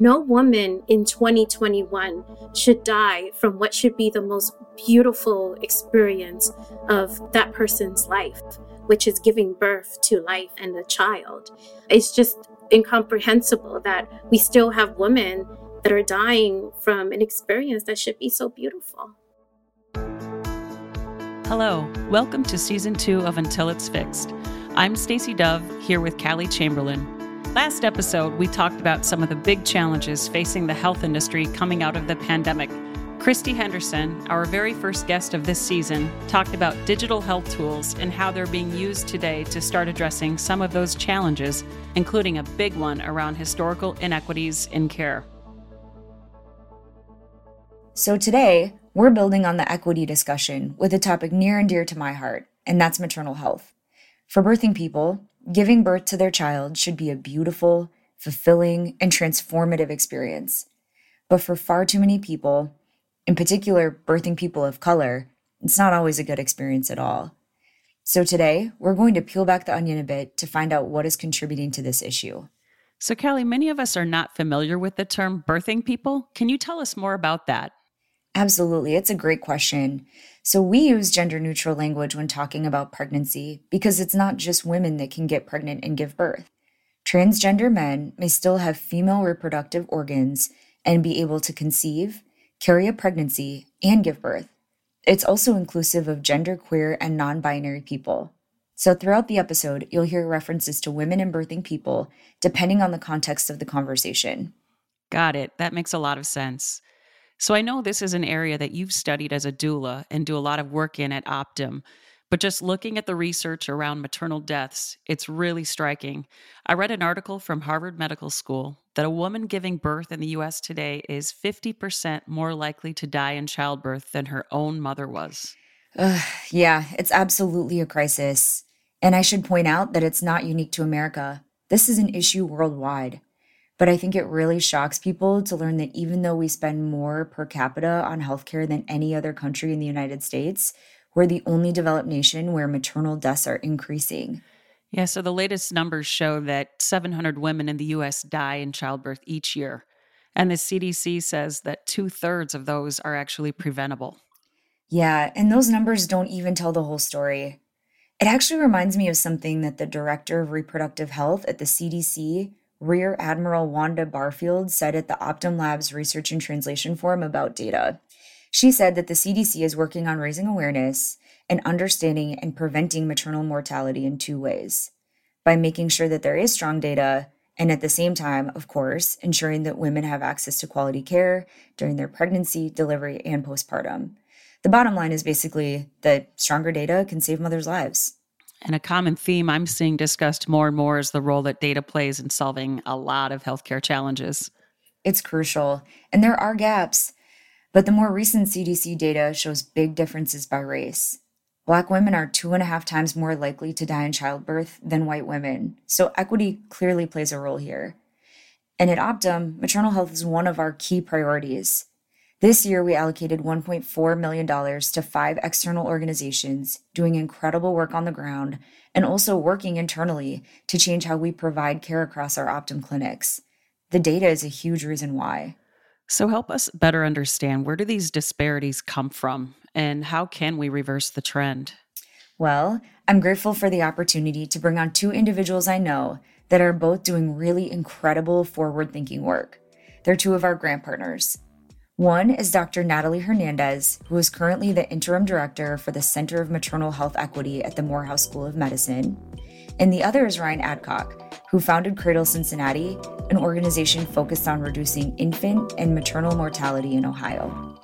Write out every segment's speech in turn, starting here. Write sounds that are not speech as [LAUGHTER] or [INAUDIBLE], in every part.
No woman in 2021 should die from what should be the most beautiful experience of that person's life, which is giving birth to life and a child. It's just incomprehensible that we still have women that are dying from an experience that should be so beautiful. Hello, welcome to season two of Until It's Fixed. I'm Stacy Dove here with Callie Chamberlain. Last episode, we talked about some of the big challenges facing the health industry coming out of the pandemic. Christy Henderson, our very first guest of this season, talked about digital health tools and how they're being used today to start addressing some of those challenges, including a big one around historical inequities in care. So today, we're building on the equity discussion with a topic near and dear to my heart, and that's maternal health. For birthing people, Giving birth to their child should be a beautiful, fulfilling, and transformative experience. But for far too many people, in particular birthing people of color, it's not always a good experience at all. So today, we're going to peel back the onion a bit to find out what is contributing to this issue. So, Callie, many of us are not familiar with the term birthing people. Can you tell us more about that? Absolutely. It's a great question. So, we use gender neutral language when talking about pregnancy because it's not just women that can get pregnant and give birth. Transgender men may still have female reproductive organs and be able to conceive, carry a pregnancy, and give birth. It's also inclusive of genderqueer and non binary people. So, throughout the episode, you'll hear references to women and birthing people depending on the context of the conversation. Got it. That makes a lot of sense. So I know this is an area that you've studied as a doula and do a lot of work in at Optum. But just looking at the research around maternal deaths, it's really striking. I read an article from Harvard Medical School that a woman giving birth in the US today is 50% more likely to die in childbirth than her own mother was. Uh, yeah, it's absolutely a crisis. And I should point out that it's not unique to America. This is an issue worldwide. But I think it really shocks people to learn that even though we spend more per capita on healthcare than any other country in the United States, we're the only developed nation where maternal deaths are increasing. Yeah, so the latest numbers show that 700 women in the US die in childbirth each year. And the CDC says that two thirds of those are actually preventable. Yeah, and those numbers don't even tell the whole story. It actually reminds me of something that the director of reproductive health at the CDC Rear Admiral Wanda Barfield said at the Optum Labs Research and Translation Forum about data. She said that the CDC is working on raising awareness and understanding and preventing maternal mortality in two ways by making sure that there is strong data and at the same time, of course, ensuring that women have access to quality care during their pregnancy, delivery, and postpartum. The bottom line is basically that stronger data can save mothers' lives. And a common theme I'm seeing discussed more and more is the role that data plays in solving a lot of healthcare challenges. It's crucial, and there are gaps. But the more recent CDC data shows big differences by race. Black women are two and a half times more likely to die in childbirth than white women, so equity clearly plays a role here. And at Optum, maternal health is one of our key priorities. This year, we allocated $1.4 million to five external organizations doing incredible work on the ground and also working internally to change how we provide care across our Optum clinics. The data is a huge reason why. So, help us better understand where do these disparities come from and how can we reverse the trend? Well, I'm grateful for the opportunity to bring on two individuals I know that are both doing really incredible forward thinking work. They're two of our grant partners. One is Dr. Natalie Hernandez, who is currently the interim director for the Center of Maternal Health Equity at the Morehouse School of Medicine. And the other is Ryan Adcock, who founded Cradle Cincinnati, an organization focused on reducing infant and maternal mortality in Ohio.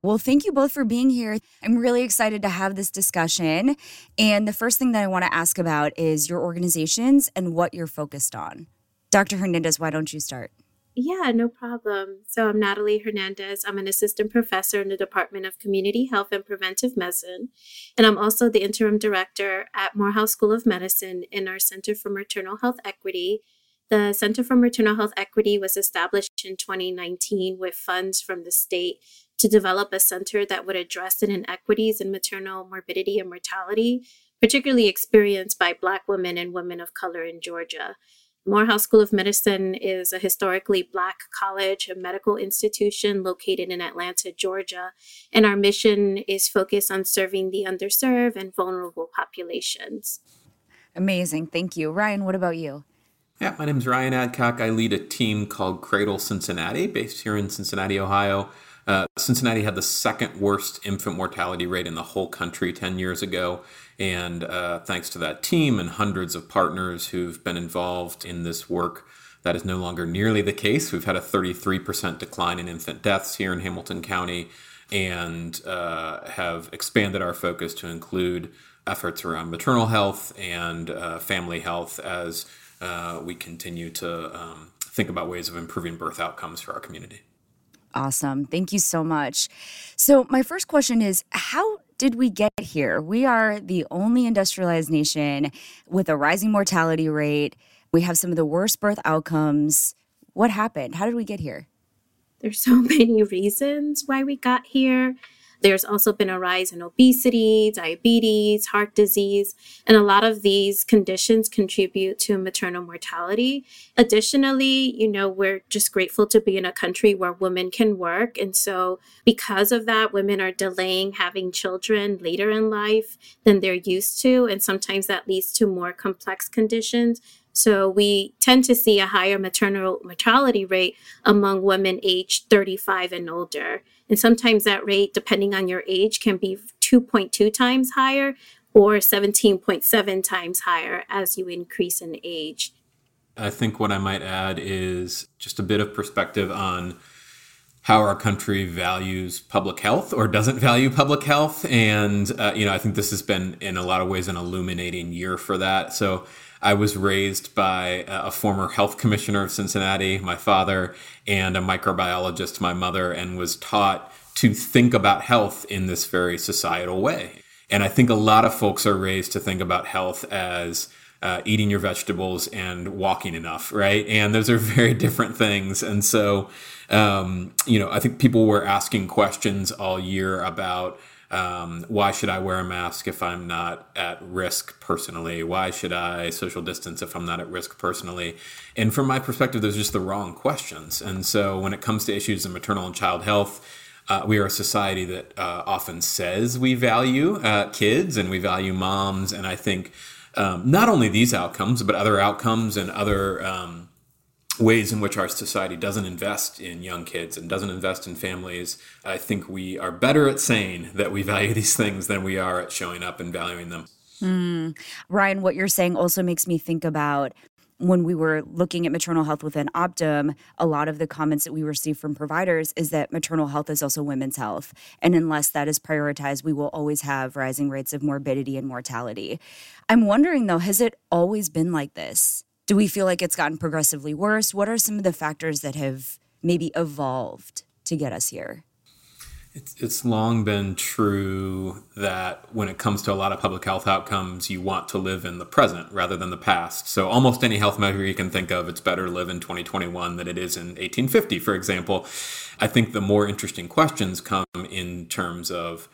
Well, thank you both for being here. I'm really excited to have this discussion. And the first thing that I want to ask about is your organizations and what you're focused on. Dr. Hernandez, why don't you start? Yeah, no problem. So I'm Natalie Hernandez. I'm an assistant professor in the Department of Community Health and Preventive Medicine. And I'm also the interim director at Morehouse School of Medicine in our Center for Maternal Health Equity. The Center for Maternal Health Equity was established in 2019 with funds from the state to develop a center that would address the inequities in maternal morbidity and mortality, particularly experienced by Black women and women of color in Georgia. Morehouse School of Medicine is a historically Black college, a medical institution located in Atlanta, Georgia. And our mission is focused on serving the underserved and vulnerable populations. Amazing. Thank you. Ryan, what about you? Yeah, my name is Ryan Adcock. I lead a team called Cradle Cincinnati, based here in Cincinnati, Ohio. Uh, Cincinnati had the second worst infant mortality rate in the whole country 10 years ago. And uh, thanks to that team and hundreds of partners who've been involved in this work, that is no longer nearly the case. We've had a 33% decline in infant deaths here in Hamilton County and uh, have expanded our focus to include efforts around maternal health and uh, family health as uh, we continue to um, think about ways of improving birth outcomes for our community. Awesome. Thank you so much. So, my first question is How did we get here? We are the only industrialized nation with a rising mortality rate. We have some of the worst birth outcomes. What happened? How did we get here? There's [LAUGHS] so many reasons why we got here. There's also been a rise in obesity, diabetes, heart disease, and a lot of these conditions contribute to maternal mortality. Additionally, you know, we're just grateful to be in a country where women can work. And so, because of that, women are delaying having children later in life than they're used to. And sometimes that leads to more complex conditions. So we tend to see a higher maternal mortality rate among women aged 35 and older. And sometimes that rate, depending on your age, can be 2.2 times higher or 17.7 times higher as you increase in age. I think what I might add is just a bit of perspective on how our country values public health or doesn't value public health. And, uh, you know, I think this has been in a lot of ways an illuminating year for that. So I was raised by a former health commissioner of Cincinnati, my father, and a microbiologist, my mother, and was taught to think about health in this very societal way. And I think a lot of folks are raised to think about health as uh, eating your vegetables and walking enough, right? And those are [LAUGHS] very different things. And so, um, you know, I think people were asking questions all year about um, why should I wear a mask if I'm not at risk personally? Why should I social distance if I'm not at risk personally? And from my perspective, those are just the wrong questions. And so when it comes to issues of maternal and child health, uh, we are a society that uh, often says we value uh, kids and we value moms. And I think um, not only these outcomes, but other outcomes and other um, ways in which our society doesn't invest in young kids and doesn't invest in families, I think we are better at saying that we value these things than we are at showing up and valuing them. Mm. Ryan, what you're saying also makes me think about when we were looking at maternal health within Optum, a lot of the comments that we receive from providers is that maternal health is also women's health. And unless that is prioritized, we will always have rising rates of morbidity and mortality. I'm wondering though, has it always been like this? Do we feel like it's gotten progressively worse? What are some of the factors that have maybe evolved to get us here? It's, it's long been true that when it comes to a lot of public health outcomes, you want to live in the present rather than the past. So, almost any health measure you can think of, it's better to live in 2021 than it is in 1850, for example. I think the more interesting questions come in terms of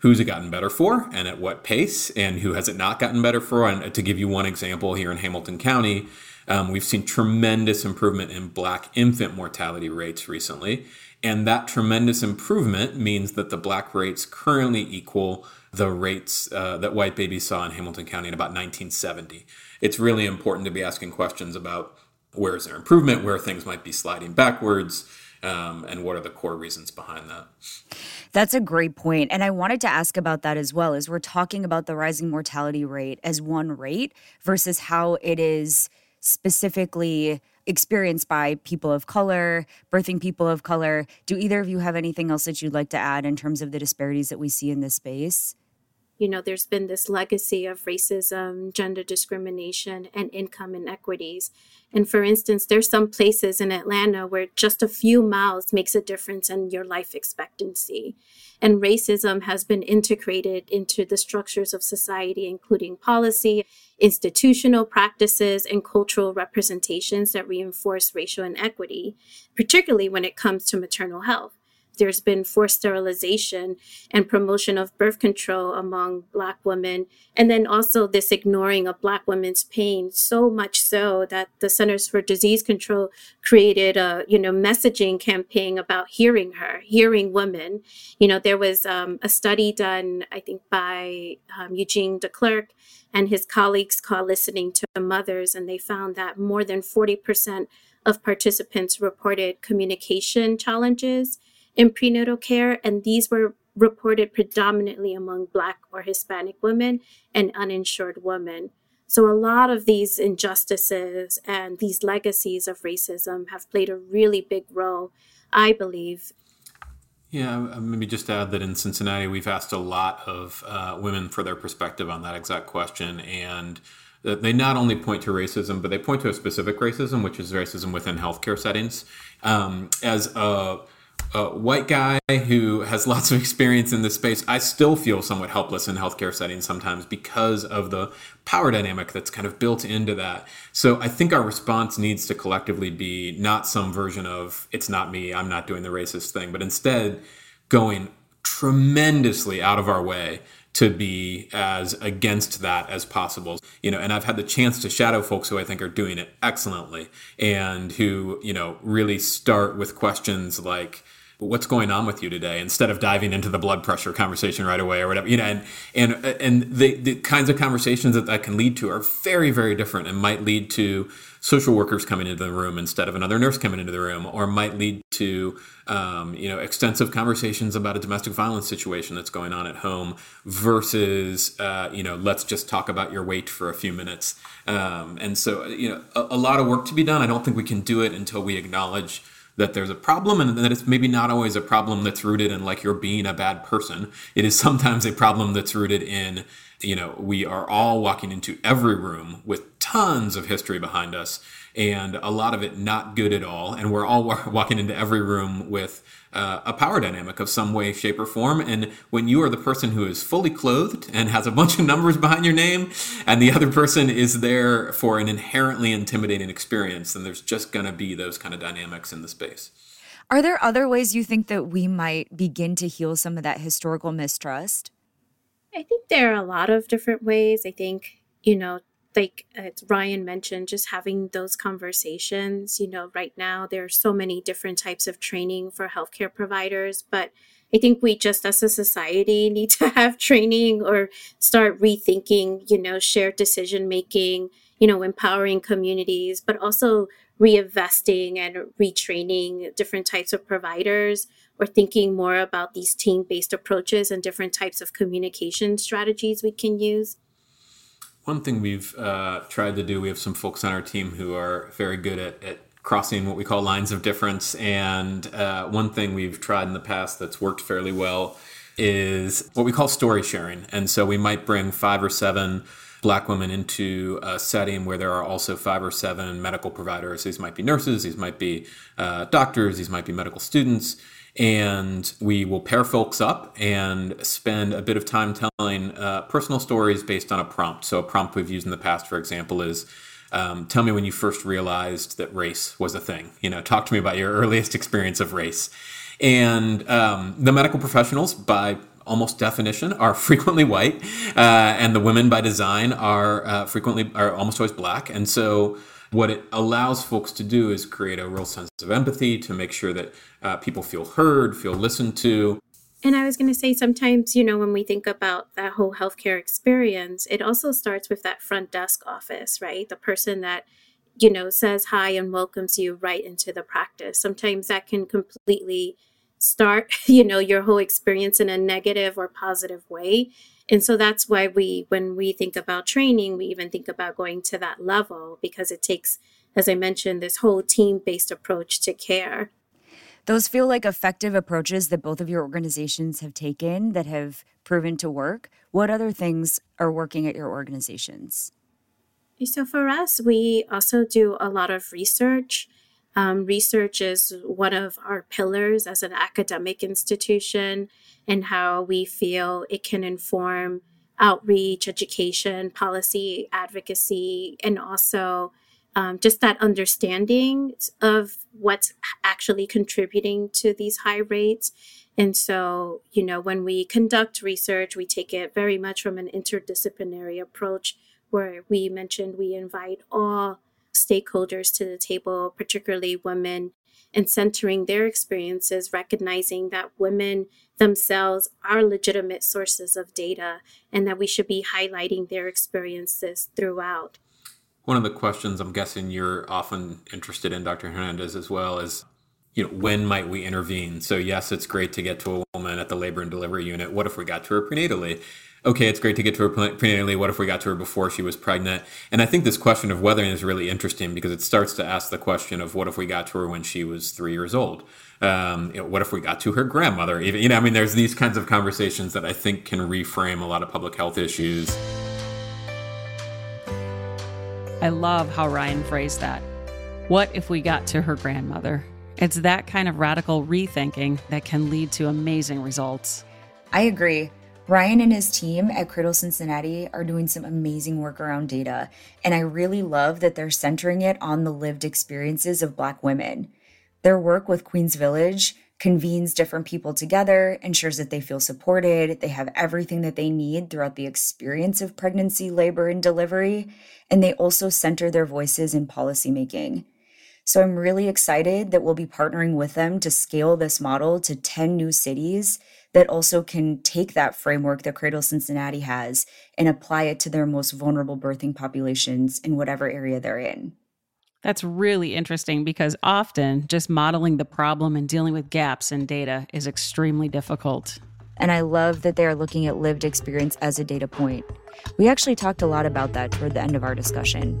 who's it gotten better for and at what pace, and who has it not gotten better for. And to give you one example, here in Hamilton County, um, we've seen tremendous improvement in black infant mortality rates recently. And that tremendous improvement means that the black rates currently equal the rates uh, that white babies saw in Hamilton County in about 1970. It's really important to be asking questions about where is there improvement, where things might be sliding backwards, um, and what are the core reasons behind that. That's a great point. And I wanted to ask about that as well as we're talking about the rising mortality rate as one rate versus how it is specifically experienced by people of color, birthing people of color. Do either of you have anything else that you'd like to add in terms of the disparities that we see in this space? You know, there's been this legacy of racism, gender discrimination, and income inequities. And for instance, there's some places in Atlanta where just a few miles makes a difference in your life expectancy. And racism has been integrated into the structures of society, including policy, institutional practices, and cultural representations that reinforce racial inequity, particularly when it comes to maternal health. There's been forced sterilization and promotion of birth control among Black women. And then also this ignoring of Black women's pain, so much so that the Centers for Disease Control created a, you know, messaging campaign about hearing her, hearing women. You know, there was um, a study done, I think, by um, Eugene DeClercq and his colleagues called Listening to Mothers, and they found that more than 40% of participants reported communication challenges in prenatal care, and these were reported predominantly among Black or Hispanic women and uninsured women. So, a lot of these injustices and these legacies of racism have played a really big role, I believe. Yeah, maybe just add that in Cincinnati, we've asked a lot of uh, women for their perspective on that exact question. And they not only point to racism, but they point to a specific racism, which is racism within healthcare settings. Um, as a a white guy who has lots of experience in this space, I still feel somewhat helpless in healthcare settings sometimes because of the power dynamic that's kind of built into that. So I think our response needs to collectively be not some version of it's not me, I'm not doing the racist thing, but instead going tremendously out of our way to be as against that as possible. You know, and I've had the chance to shadow folks who I think are doing it excellently and who, you know, really start with questions like what's going on with you today? Instead of diving into the blood pressure conversation right away or whatever you know and and and the, the kinds of conversations that that can lead to are very very different and might lead to social workers coming into the room instead of another nurse coming into the room or might lead to um, you know extensive conversations about a domestic violence situation that's going on at home versus uh, you know let's just talk about your weight for a few minutes. Um, and so you know a, a lot of work to be done. I don't think we can do it until we acknowledge that there's a problem and that it's maybe not always a problem that's rooted in like you're being a bad person. It is sometimes a problem that's rooted in, you know, we are all walking into every room with tons of history behind us and a lot of it not good at all. And we're all [LAUGHS] walking into every room with uh, a power dynamic of some way, shape, or form. And when you are the person who is fully clothed and has a bunch of [LAUGHS] numbers behind your name, and the other person is there for an inherently intimidating experience, then there's just going to be those kind of dynamics in the space. Are there other ways you think that we might begin to heal some of that historical mistrust? I think there are a lot of different ways. I think, you know, like Ryan mentioned, just having those conversations. You know, right now there are so many different types of training for healthcare providers, but I think we just as a society [LAUGHS] need to have training or start rethinking, you know, shared decision making, you know, empowering communities, but also reinvesting and retraining different types of providers or thinking more about these team based approaches and different types of communication strategies we can use. One thing we've uh, tried to do, we have some folks on our team who are very good at, at crossing what we call lines of difference. And uh, one thing we've tried in the past that's worked fairly well is what we call story sharing. And so we might bring five or seven black women into a setting where there are also five or seven medical providers. These might be nurses, these might be uh, doctors, these might be medical students and we will pair folks up and spend a bit of time telling uh, personal stories based on a prompt. So, a prompt we've used in the past, for example, is um, tell me when you first realized that race was a thing. You know, talk to me about your [LAUGHS] earliest experience of race. And um, the medical professionals, by almost definition, are [LAUGHS] frequently white, uh, and the women by design are uh, frequently are almost always black. And so, what it allows folks to do is create a real sense of empathy to make sure that uh, people feel heard, feel listened to. And I was going to say, sometimes, you know, when we think about that whole healthcare experience, it also starts with that front desk office, right? The person that, you know, says hi and welcomes you right into the practice. Sometimes that can completely start, [LAUGHS] you know, your whole experience in a negative or positive way. And so that's why we, when we think about training, we even think about going to that level because it takes, as I mentioned, this whole team based approach to care. Those feel like effective approaches that both of your organizations have taken that have proven to work. What other things are working at your organizations? So, for us, we also do a lot of research. Um, research is one of our pillars as an academic institution and how we feel it can inform outreach, education, policy advocacy, and also um, just that understanding of what's actually contributing to these high rates. And so, you know, when we conduct research, we take it very much from an interdisciplinary approach where we mentioned we invite all stakeholders to the table, particularly women, and centering their experiences, recognizing that women themselves are legitimate sources of data and that we should be highlighting their experiences throughout. One of the questions I'm guessing you're often interested in, Dr. Hernandez, as well, is you know, when might we intervene? So yes, it's great to get to a woman at the labor and delivery unit. What if we got to her prenatally? Okay, it's great to get to her prenatally. What if we got to her before she was pregnant? And I think this question of weathering is really interesting because it starts to ask the question of what if we got to her when she was three years old? Um, you know, what if we got to her grandmother? Even, you know, I mean, there's these kinds of conversations that I think can reframe a lot of public health issues. I love how Ryan phrased that. What if we got to her grandmother? It's that kind of radical rethinking that can lead to amazing results. I agree. Ryan and his team at Cradle Cincinnati are doing some amazing work around data, and I really love that they're centering it on the lived experiences of Black women. Their work with Queens Village convenes different people together, ensures that they feel supported, they have everything that they need throughout the experience of pregnancy, labor, and delivery, and they also center their voices in policymaking. So I'm really excited that we'll be partnering with them to scale this model to 10 new cities that also can take that framework that Cradle Cincinnati has and apply it to their most vulnerable birthing populations in whatever area they're in. That's really interesting because often just modeling the problem and dealing with gaps in data is extremely difficult. And I love that they are looking at lived experience as a data point. We actually talked a lot about that toward the end of our discussion.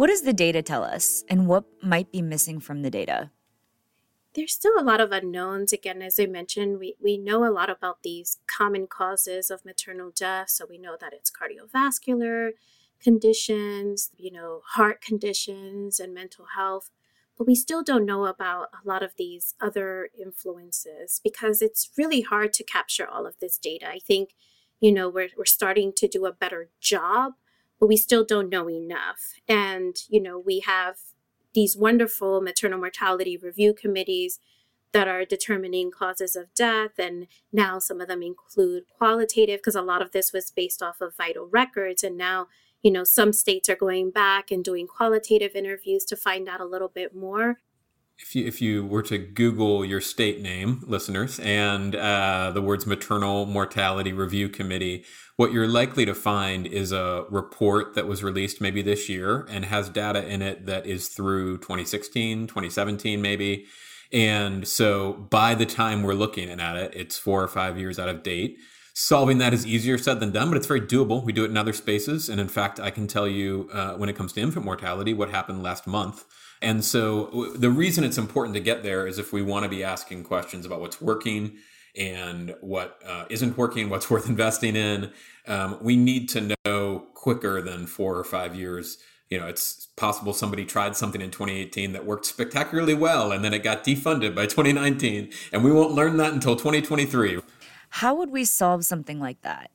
What does the data tell us, and what might be missing from the data? There's still a lot of unknowns. Again, as I mentioned, we, we know a lot about these common causes of maternal death. So we know that it's cardiovascular conditions, you know, heart conditions, and mental health. But we still don't know about a lot of these other influences because it's really hard to capture all of this data. I think, you know, we're, we're starting to do a better job but we still don't know enough. And, you know, we have these wonderful maternal mortality review committees that are determining causes of death. And now some of them include qualitative, because a lot of this was based off of vital records. And now, you know, some states are going back and doing qualitative interviews to find out a little bit more if you if you were to Google your state name, listeners, and uh, the words "maternal mortality review committee," what you're likely to find is a report that was released maybe this year and has data in it that is through 2016, 2017, maybe. And so by the time we're looking at it, it's four or five years out of date. Solving that is easier said than done, but it's very doable. We do it in other spaces. And in fact, I can tell you uh, when it comes to infant mortality, what happened last month and so the reason it's important to get there is if we want to be asking questions about what's working and what uh, not working, what's [LAUGHS] worth investing in, um, we need to know quicker than four or five years. You know, it's possible somebody tried something in 2018 that worked spectacularly well and then it got defunded by [LAUGHS] 2019, and we won't learn that until 2023. How would we solve something like that?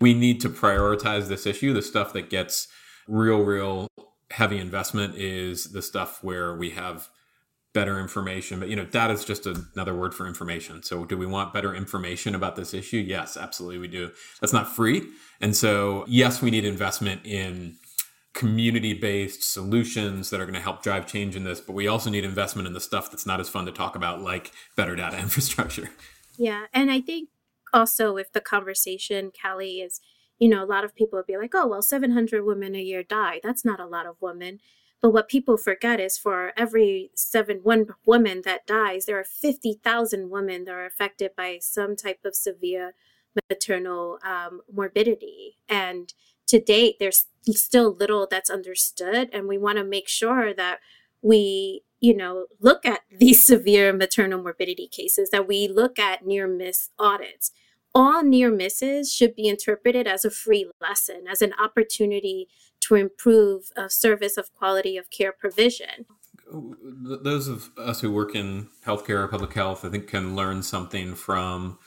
We need to prioritize this issue, the stuff that gets real, real heavy investment is the stuff where we have better information but you know data is just another word for information. So do we want better information about this issue? Yes absolutely we do. That's not free. And so yes we need investment in community based solutions that are going to help drive change in this but we also need investment in the stuff that's not as fun to talk about like better data [LAUGHS] infrastructure. Yeah and i think also if the conversation callie is you know, a lot of people would be like, oh, well, 700 women a year die. That's not a lot of women. But what people forget is for every seven one woman that dies, there are 50,000 women that are affected by some type of severe maternal um, morbidity. And to date, there's still little that's understood. And we want to make sure that we, you know, look at these [LAUGHS] severe maternal morbidity cases, that we look at near miss audits all near misses should be interpreted as a free lesson, as an opportunity to improve a service of quality of care provision. Those of us who work in healthcare or public health, I think, can learn something from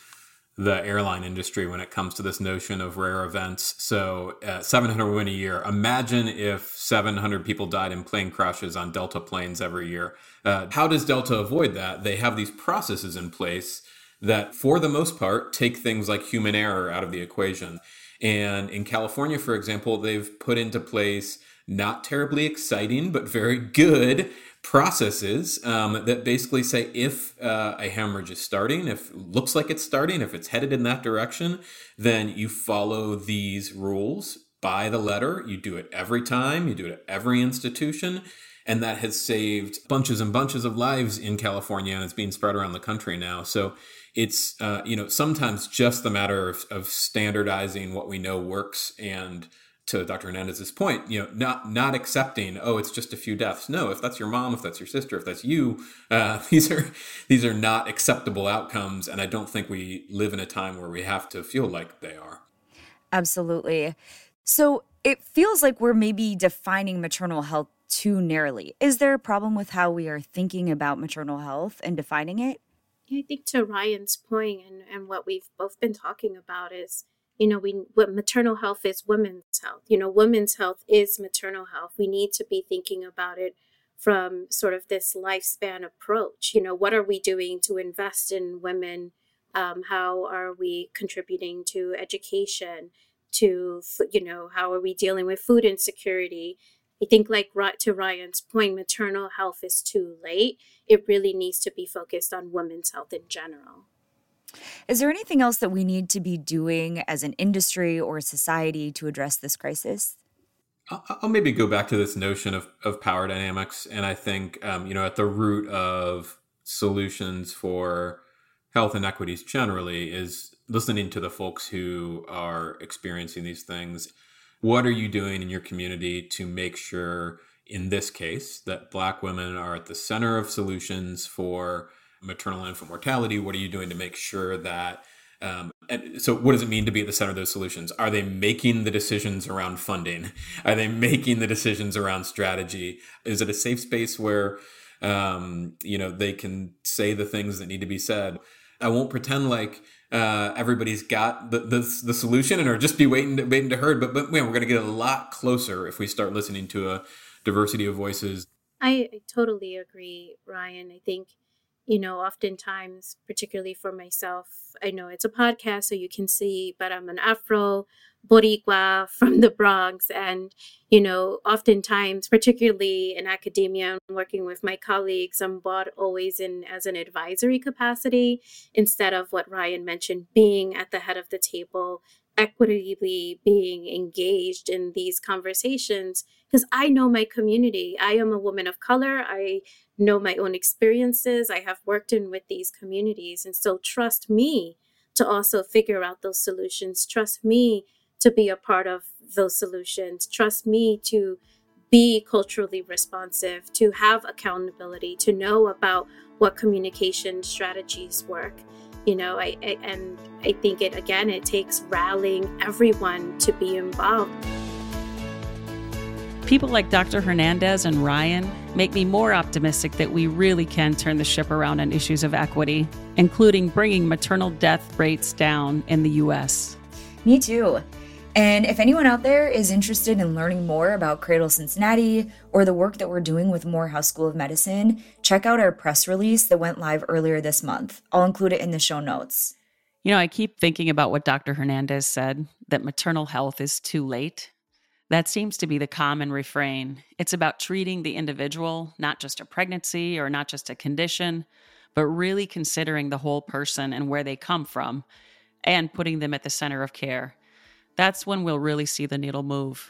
the airline industry when it comes to this notion of rare events. So, uh, 700 women a year. Imagine if 700 people died in plane crashes on Delta planes every year. Uh, how does Delta avoid that? They have these processes in place that, for the most part, take things like human error out of the equation. And in California, for example, they've put into place not terribly exciting, but very good processes um, that basically say if uh, a hemorrhage is starting, if it looks like it's starting, if it's headed in that direction, then you follow these rules by the letter. You do it every time, you do it at every institution. And that has saved bunches and bunches of lives in California, and it's being spread around the country now. So it's uh, you know sometimes just the matter of, of standardizing what we know works and to Dr. Hernandez's point, you know, not not accepting, oh, it's just a few deaths. No, if that's your mom, if that's your sister, if that's you, uh, [LAUGHS] these are these are not acceptable outcomes, and I don't think we live in a time where we have to feel like they are. Absolutely. So it feels like we're maybe defining maternal health too narrowly. Is there a problem with how we are thinking about maternal health and defining it? I think to Ryan's point and, and what we've both been talking about is you know we what maternal health is women's health. You know women's health is maternal health. We need to be thinking about it from sort of this lifespan approach. You know what are we doing to invest in women? Um, how are we contributing to education to you know how are we dealing with food insecurity i think like to ryan's point maternal health is too late it really needs to be focused on women's health in general is there anything else that we need to be doing as an industry or society to address this crisis? I'll maybe go back to this notion of, of power dynamics. And I think, um, you know, at the root of solutions for health inequities generally is listening to the folks who are experiencing these things. What are you doing in your community to make sure, in this case, that Black women are at the center of solutions for maternal infant mortality? What are you doing to make sure that? Um, and so, what does it mean to be at the center of those solutions? Are they making the decisions around funding? [LAUGHS] Are they making the decisions around strategy? Is it a safe space where um, you know they can say the things that need to be said? I won't pretend like uh, everybody's got the, the, the solution and are just be waiting to, waiting to heard. But but man, we're going to get a lot closer if we start listening to a diversity of voices. I, I totally agree, Ryan. I think you know, oftentimes, particularly for myself, I know it's a podcast, so you can see, but I'm an Afro Boricua [LAUGHS] from the Bronx. And, you know, oftentimes, particularly in academia, I'm working with my colleagues, I'm brought always in as an advisory capacity instead of what Ryan mentioned, being at the head of the table, equitably being engaged in these conversations. Because I know my community. I am a woman of color. I know my own experiences. I have worked in with these communities. And so trust me to also figure out those solutions. Trust me to be a part of those solutions. Trust me to be culturally responsive, to have accountability, to know about what communication strategies work. You know, I, I and I think it again it takes rallying everyone to be involved. People like Dr. Hernandez and Ryan make me more optimistic that we really can turn the ship around on issues of equity, including bringing maternal death rates down in the U.S. Me too. And if anyone out there is interested in learning more about Cradle Cincinnati or the work that we're doing with Morehouse School of Medicine, check out our press release that went live earlier this month. I'll include it in the show notes. You know, I keep thinking about what Dr. Hernandez said that maternal health is too late. That seems to be the common refrain. It's about treating the individual, not just a pregnancy or not just a condition, but really considering the whole person and where they come from and putting them at the center of care. That's when we'll really see the needle move.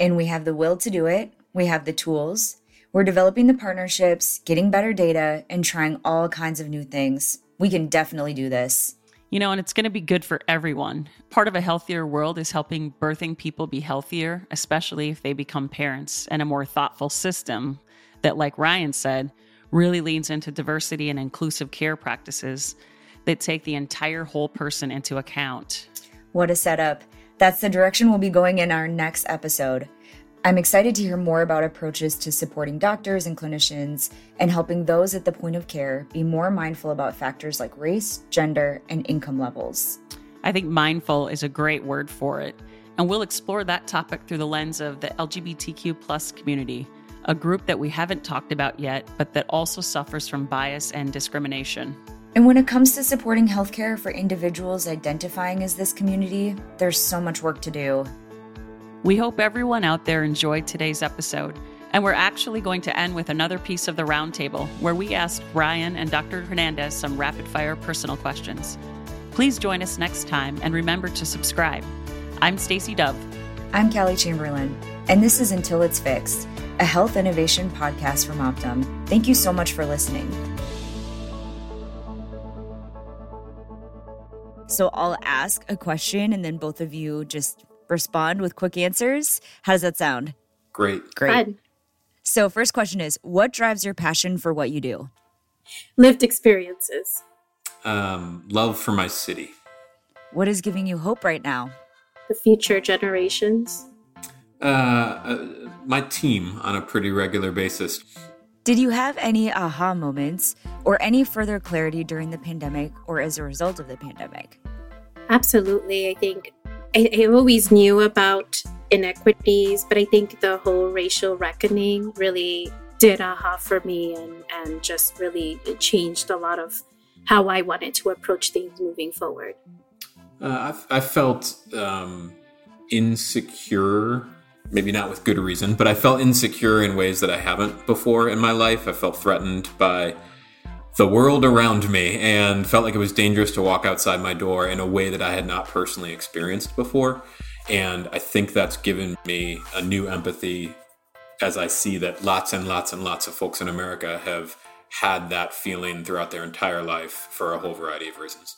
And we have the will to do it, we have the tools, we're developing the partnerships, getting better data, and trying all kinds of new things. We can definitely do this. You know, and it's going to be good for everyone. Part of a healthier world is helping birthing people be healthier, especially if they become parents, and a more thoughtful system that, like Ryan said, really leans into diversity and inclusive care practices that take the entire whole person into account. What a setup. That's the direction we'll be going in our next episode. I'm excited to hear more about approaches to supporting doctors and clinicians and helping those at the point of care be more mindful about factors like race, gender, and income levels. I think mindful is a great word for it. And we'll explore that topic through the lens of the LGBTQ plus community, a group that we haven't talked about yet, but that also suffers from bias and discrimination. And when it comes to supporting healthcare for individuals identifying as this community, there's so much work to do. We hope everyone out there enjoyed today's episode. And we're actually going to end with another piece of the roundtable where we asked Brian and Dr. Hernandez some rapid fire personal questions. Please join us next time and remember to subscribe. I'm Stacy Dove. I'm Callie Chamberlain, and this is Until It's Fixed, a health innovation podcast from Optum. Thank you so much for listening. So I'll ask a question and then both of you just respond with quick answers. How does that sound? Great. Great. Fun. So, first question is what drives your passion for what you do? Lived experiences. Um, love for my city. What is giving you hope right now? The future generations. Uh, uh, my team on a pretty regular basis. Did you have any aha moments or any further clarity during the pandemic or as a result of the pandemic? Absolutely. I think I, I always knew about inequities, but I think the whole racial reckoning really did aha for me and, and just really changed a lot of how I wanted to approach things moving forward. Uh, I, I felt um, insecure, maybe not with good reason, but I felt insecure in ways that I haven't before in my life. I felt threatened by the world around me and felt like it was dangerous to walk outside my door in a way that I had not personally experienced before. And I think that's given me a new empathy as I see that lots and lots and lots of folks in America have had that feeling throughout their entire life for a whole variety of reasons.